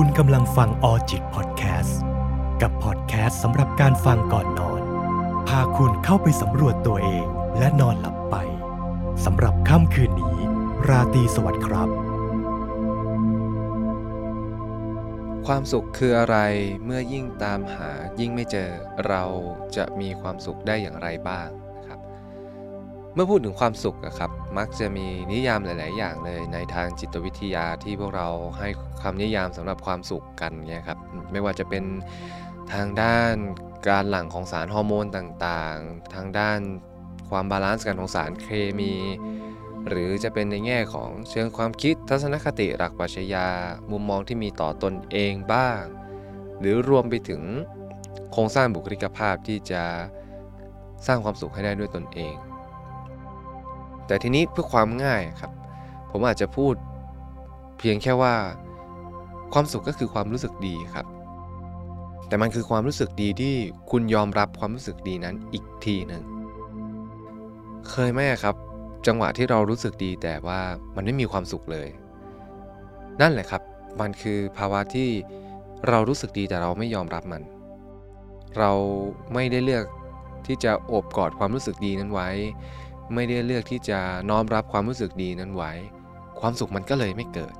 คุณกำลังฟังออจิตพอดแคสต์กับพอดแคสต์สำหรับการฟังก่อนนอน พาคุณเข้าไปสำรวจตัวเองและนอนหลับไปสำหรับค่ำคืนนี้ ราตรีสวัสดิ์ครับ ความสุขคืออะไรเมื่อยิ่งตามหายิ่งไม่เจอเราจะมีความสุขได้อย่างไรบ้างนะครับ เมื่อพูดถึงความสุขอะครับ มักจะมีนิยามหลาย ๆ อย่างเลยในทางจิตวิทยาที่พวกเราให้คำนิยามสำหรับความสุขกันเนี่ยครับไม่ว่าจะเป็นทางด้านการหลั่งของสารฮอร์โมนต่าง ๆ ทางด้านความ balance กันของสารเคมี หรือจะเป็นในแง่ของเชิงความคิดทัศนคติหลักปรัชญามุมมองที่มีต่อตนเองบ้าง หรือรวมไปถึงโครงสร้างบุคลิกภาพที่จะสร้างความสุขให้ได้ด้วยตนเอง แต่ทีนี้เพื่อความง่ายครับ ผมอาจจะพูดเพียงแค่ว่า ความสุขก็คือความรู้สึกดีครับ แต่มันคือความรู้สึกดีที่คุณยอมรับความรู้สึกดีนั้นอีกทีหนึ่งเคยไหมครับ จังหวะที่เรารู้สึกดีแต่ว่ามันไม่มีความสุขเลย นั่นแหละครับ มันคือภาวะที่เรารู้สึกดีแต่เราไม่ยอมรับมัน เราไม่ได้เลือกที่จะโอบกอดความรู้สึกดีนั้นไว้ ไม่ได้เลือกที่จะน้อมรับความรู้สึกดีนั้นไว้ ความสุขมันก็เลยไม่เกิด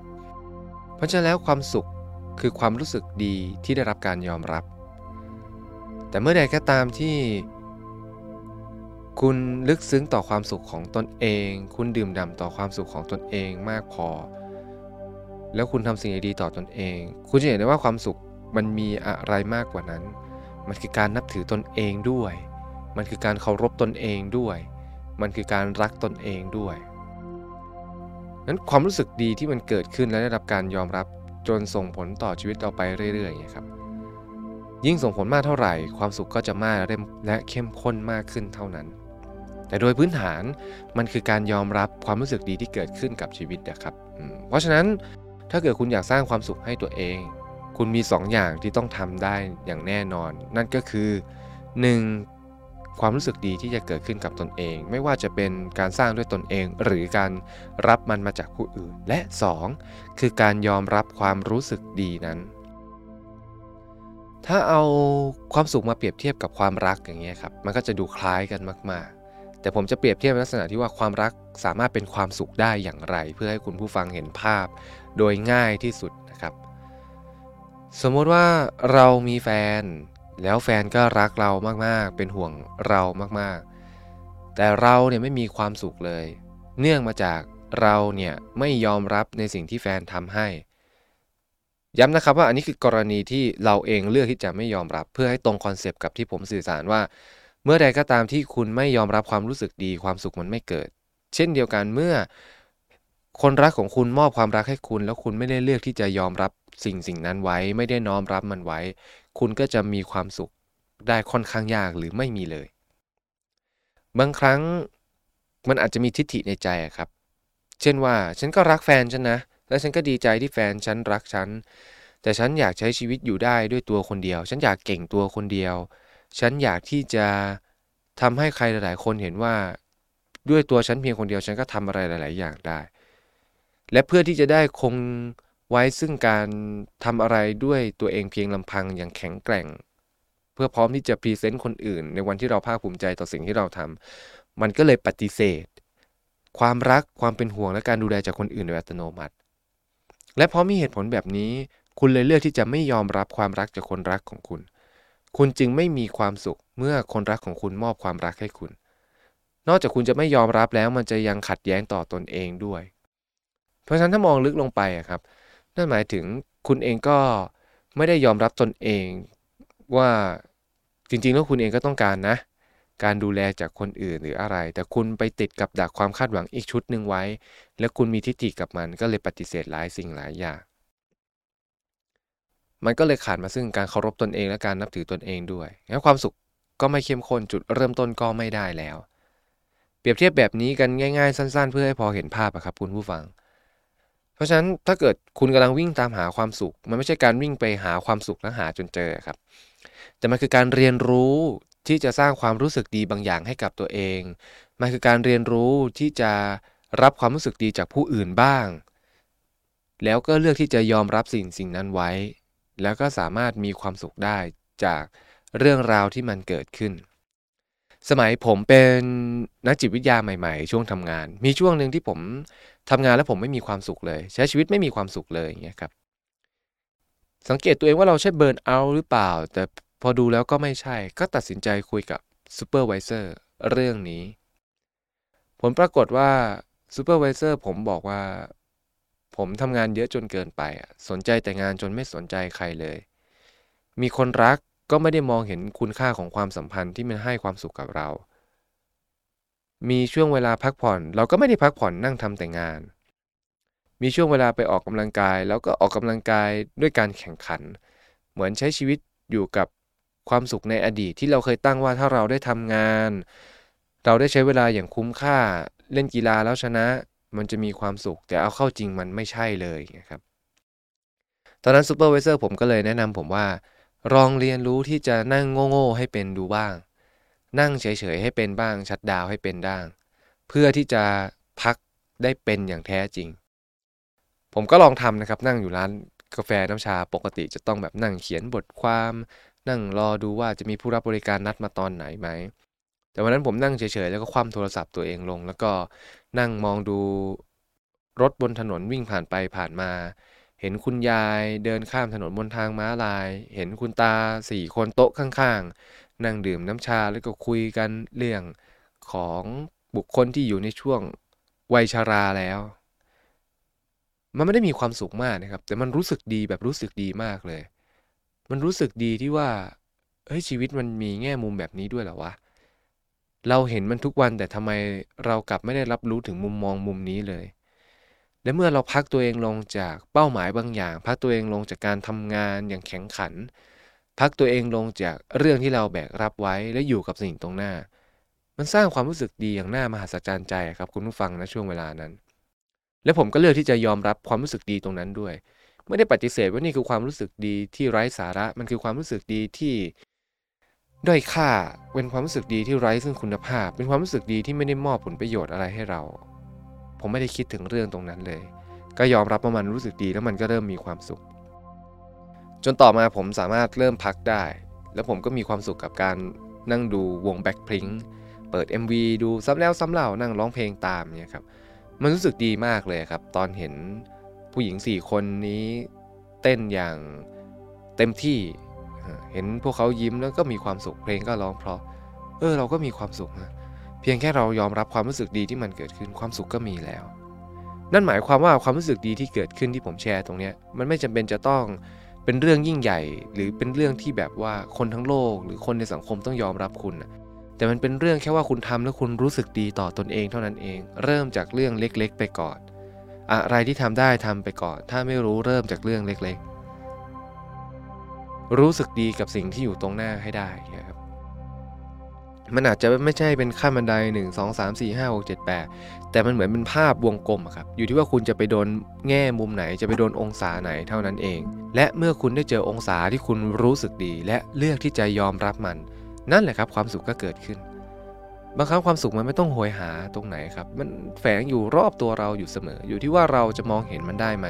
เพราะฉะนั้นแล้วความสุขคือความรู้สึกดีที่ได้รับการยอมรับ แต่เมื่อใดก็ตามที่ คุณลึกซึ้งต่อความสุขของตนเอง คุณดื่มด่ำต่อความสุขของตนเองมากพอ แล้วคุณทำสิ่งดีต่อตนเอง คุณจะเห็นได้ว่าความสุขมันมีอะไรมากกว่านั้น มันคือการนับถือตนเองด้วย มันคือการเคารพตนเองด้วย มันคือการรักตนเองด้วยนั้นความรู้สึกดีที่มันเกิดขึ้นและได้รับการยอมรับจนส่งผลต่อชีวิตเราไปเรื่อยๆครับยิ่งส่งผลมากเท่าไหร่ ความสุขก็จะมากและเข้มข้นมากขึ้นเท่านั้น แต่โดยพื้นฐานมันคือการยอมรับความรู้สึกดีที่เกิดขึ้นกับชีวิตนะครับ เพราะฉะนั้นถ้าเกิดคุณอยากสร้างความสุขให้ตัวเอง คุณมี2ออย่างที่ต้องทำได้อย่างแน่นอน นั่นก็คือ 1. ความรู้สึกดีที่จะเกิดขึ้นกับตนเอง ไม่ว่าจะเป็นการสร้างด้วยตนเอง หรือการรับมันมาจากผู้อื่น และ 2. คือการยอมรับความรู้สึกดีนั้น ถ้าเอาความสุขมาเปรียบเทียบกับความรักอย่างเงี้ยครับมันก็จะดูคล้ายกันมาก ๆ แต่ผมจะเปรียบเทียบในลักษณะที่ว่าความรักสามารถเป็นความสุขได้อย่างไร เพื่อให้คุณผู้ฟังเห็นภาพ โดยง่ายที่สุดนะครับ สมมติว่าเรามีแฟน แล้วแฟนก็รักเรามากๆ เป็นห่วงเรามากๆ แต่เราเนี่ยไม่มีความสุขเลย เนื่องมาจากเราเนี่ยไม่ยอมรับในสิ่งที่แฟนทำให้ ย้ำนะครับว่าอันนี้คือกรณีที่เราเองเลือกที่จะไม่ยอมรับ เพื่อให้ตรงคอนเซปต์กับที่ผมสื่อสารว่า เมื่อใดก็ตามที่คุณไม่ยอมรับความรู้สึกดีความสุขมันไม่เกิด เช่นเดียวกันเมื่อ คนรักของคุณมอบความรักให้คุณ แล้วคุณไม่ได้เลือกที่จะยอมรับสิ่งสิ่งนั้นไว้ ไม่ได้น้อมรับมันไว้ คุณก็จะมีความสุขได้ค่อนข้างยากหรือไม่มีเลย บางครั้งมันอาจจะมีทิฏฐิในใจครับ เช่นว่าฉันก็รักแฟนฉันนะ และฉันก็ดีใจที่แฟนฉันรักฉัน แต่ฉันอยากใช้ชีวิตอยู่ได้ด้วยตัวคนเดียว ฉันอยากเก่งตัวคนเดียว ฉันอยากที่จะทำให้ใครหลายๆ คนเห็นว่า ด้วยตัวฉันเพียงคนเดียวฉันก็ทำอะไรหลาย ๆ อย่างได้ และเพื่อที่จะได้คง ไว้ซึ่งการทำอะไรด้วยตัวเองเพียงลำพังอย่างแข็งแกร่ง เพื่อพร้อมที่จะพรีเซนต์คนอื่น ในวันที่เราภาคภูมิใจต่อสิ่งที่เราทำมันก็เลยปฏิเสธ ความรักความเป็นห่วงและการดูแลจากคนอื่นโดยอัตโนมัติ และเพราะมีเหตุผลแบบนี้ คุณเลยเลือกที่จะไม่ยอมรับความรักจากคนรักของคุณ คุณจึงไม่มีความสุขเมื่อคนรักของคุณมอบความรักให้คุณ นอกจากคุณจะไม่ยอมรับแล้วมันจะยังขัดแย้งต่อตอนเองด้วย เพราะฉะนั้นถ้ามองลึกลงไปครับ นั่นหมายถึงคุณเองก็ไม่ได้ยอมรับตนเองว่าจริงๆ แล้วคุณเองก็ต้องการนะ การดูแลจากคนอื่นหรืออะไร แต่คุณไปติดกับดักความคาดหวังอีกชุดหนึ่งไว้ แล้วคุณมีทิฏฐิกับมันก็เลยปฏิเสธหลายสิ่งหลายอย่างมันก็เลยขาดมาซึ่งการเคารพตนเองและการนับถือตนเองด้วยแล้วความสุขก็ไม่เข้มข้นจุดเริ่มต้นก็ไม่ได้แล้ว เปรียบเทียบแบบนี้กันง่าย ๆ สั้น ๆ เพื่อให้พอเห็นภาพอะครับคุณผู้ฟัง เพราะฉะนั้นถ้าเกิดคุณกำลังวิ่งตามหาความสุข มันไม่ใช่การวิ่งไปหาความสุขและหาจนเจอครับ แต่มันคือการเรียนรู้ที่จะสร้างความรู้สึกดีบางอย่างให้กับตัวเอง มันคือการเรียนรู้ที่จะรับความรู้สึกดีจากผู้อื่นบ้าง แล้วก็เลือกที่จะยอมรับสิ่งสิ่งนั้นไว้ แล้วก็สามารถมีความสุขได้จากเรื่องราวที่มันเกิดขึ้น สมัยผมเป็นนักจิตวิทยาใหม่ ๆ ช่วงทำงาน มีช่วงหนึ่งที่ผมทำงานแล้วผมไม่มีความสุขเลย ใช้ชีวิตไม่มีความสุขเลยอย่างเงี้ยครับ สังเกตตัวเองว่าเราใช่เบิร์นเอาหรือเปล่า แต่พอดูแล้วก็ไม่ใช่ ก็ตัดสินใจคุยกับ supervisor เรื่องนี้ ผลปรากฏว่า supervisor ผมบอกว่า ผมทำงานเยอะจนเกินไป สนใจแต่งานจนไม่สนใจใครเลย มีคนรัก ก็ไม่ได้มองเห็นคุณค่าของความสัมพันธ์ที่มันให้ความสุขกับเรา มีช่วงเวลาพักผ่อน เราก็ไม่ได้พักผ่อนนั่งทำแต่งาน มีช่วงเวลาไปออกกำลังกาย แล้วก็ออกกำลังกายด้วยการแข่งขัน เหมือนใช้ชีวิตอยู่กับความสุขในอดีตที่เราเคยตั้งว่าถ้าเราได้ทำงาน เราได้ใช้เวลาอย่างคุ้มค่า เล่นกีฬาแล้วชนะ มันจะมีความสุข แต่เอาเข้าจริงมันไม่ใช่เลยนะครับ ตอนนั้นซูเปอร์วิเซอร์ผมก็เลยแนะนำผมว่า ลองเรียนรู้ที่จะนั่งโง่ๆให้เป็นดูบ้าง นั่งเฉยๆให้เป็นบ้าง ชัดดาวให้เป็นด้าง เพื่อที่จะพักได้เป็นอย่างแท้จริง ผมก็ลองทำนะครับ นั่งอยู่ร้านกาแฟน้ำชาปกติจะต้องแบบนั่งเขียนบทความ นั่งรอดูว่าจะมีผู้รับบริการนัดมาตอนไหนไหมแต่วันนั้นผมนั่งเฉยๆแล้วก็คว่ำโทรศัพท์ตัวเองลง แล้วก็นั่งมองดูรถบนถนนวิ่งผ่านไปผ่านมา เห็นคุณยายเดินข้ามถนนบนทางม้าลาย เห็นคุณตาสี่คนโต๊ะข้างๆ นั่งดื่มน้ำชาแล้วก็คุยกันเรื่องของบุคคลที่อยู่ในช่วงวัยชาราแล้ว มันไม่ได้มีความสุขมากนะครับ แต่มันรู้สึกดีแบบรู้สึกดีมากเลย มันรู้สึกดีที่ว่าเฮ้ยชีวิตมันมีแง่มุมแบบนี้ด้วยเหรอวะ เราเห็นมันทุกวันแต่ทำไมเรากลับไม่ได้รับรู้ถึงมุมมองมุมนี้เลย และเมื่อเราพักตัวเองลงจากเป้าหมายบางอย่าง พักตัวเองลงจากการทำงานอย่างแข็งขัน พักตัวเองลงจากเรื่องที่เราแบกรับไว้และอยู่กับสิ่งตรงหน้า มันสร้างความรู้สึกดีอย่างน่ามหัศจรรย์ใจครับคุณผู้ฟังนะช่วงเวลานั้น และผมก็เลือกที่จะยอมรับความรู้สึกดีตรงนั้นด้วย ไม่ได้ปฏิเสธว่านี่คือความรู้สึกดีที่ไร้สาระ มันคือความรู้สึกดีที่ด้อยค่าเป็นความรู้สึกดีที่ไร้ซึ่งคุณภาพ เป็นความรู้สึกดีที่ไม่ได้มอบผลประโยชน์อะไรให้เรา ผมไม่ได้คิดถึงเรื่องตรงนั้นเลย ก็ยอมรับว่ามันรู้สึกดีแล้วมันก็เริ่มมีความสุข จนต่อมาผมสามารถเริ่มพักได้ แล้วผมก็มีความสุขกับการนั่งดูวงแบ็คพริงเปิด MV ดูซ้ำแล้วซ้ำเล่านั่งร้องเพลงตามเนี่ยครับ มันรู้สึกดีมากเลยครับ ตอนเห็นผู้หญิง 4 คนนี้เต้นอย่างเต็มที่ เห็นพวกเขายิ้มแล้วก็มีความสุขเพลงก็ร้องเพราะ เออเราก็มีความสุขนะ เพียงแค่เรายอมรับความรู้สึกดีที่มันเกิดขึ้นความสุขก็มีแล้ว นั่นหมายความว่าความรู้สึกดีที่เกิดขึ้นที่ผมแชร์ตรงนี้มันไม่จำเป็นจะต้องเป็นเรื่องยิ่งใหญ่ หรือเป็นเรื่องที่แบบว่าคนทั้งโลก หรือคนในสังคมต้องยอมรับคุณแต่มันเป็นเรื่องแค่ว่าคุณทำแล้วคุณรู้สึกดีต่อตนเองเท่านั้นเอง เริ่มจากเรื่องเล็กๆ ไปก่อน อะไรที่ทำได้ทำไปก่อน ถ้าไม่รู้เริ่มจากเรื่องเล็กๆ รู้สึกดีกับสิ่งที่อยู่ตรงหน้าให้ได้ครับ มันอาจจะไม่ใช่เป็นขั้นบันได1 2 3 4 5 6 7 8 แต่มันเหมือนเป็นภาพวงกลมครับ อยู่ที่ว่าคุณจะไปโดนแง่มุมไหน จะไปโดนองศาไหนเท่านั้นเอง และเมื่อคุณได้เจอองศาที่คุณรู้สึกดี และเลือกที่จะยอมรับมัน นั่นแหละครับความสุขก็เกิดขึ้น บางครั้งความสุขมันไม่ต้องโหยหาตรงไหนครับ มันแฝงอยู่รอบตัวเราอยู่เสมอ อยู่ที่ว่าเราจะมองเห็นมันได้ไหม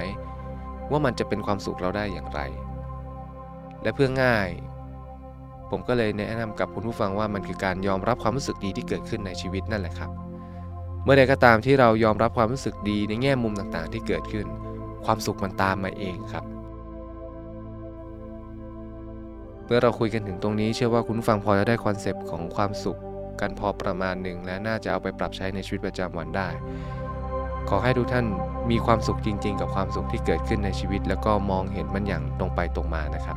ว่ามันจะเป็นความสุขเราได้อย่างไร และเพื่อง่าย ผมก็เลยแนะนำกับคุณผู้ฟังว่ามันคือการยอมรับความรู้สึกดีที่เกิดขึ้นในชีวิตนั่นแหละครับ เมื่อใดก็ตามที่เรายอมรับความรู้สึกดีในแง่มุมต่างๆ ที่เกิดขึ้น ความสุขมันตามมาเองครับ เมื่อเราคุยกันถึงตรงนี้เชื่อว่าคุณผู้ฟังพอจะได้ concept ของความสุขกันพอประมาณหนึ่งและน่าจะเอาไปปรับใช้ในชีวิตประจำวันได้ ขอให้ทุกท่านมีความสุขจริง ๆ กับความสุขที่เกิดขึ้นในชีวิต แล้วก็มองเห็นมันอย่างตรงไปตรงมานะครับ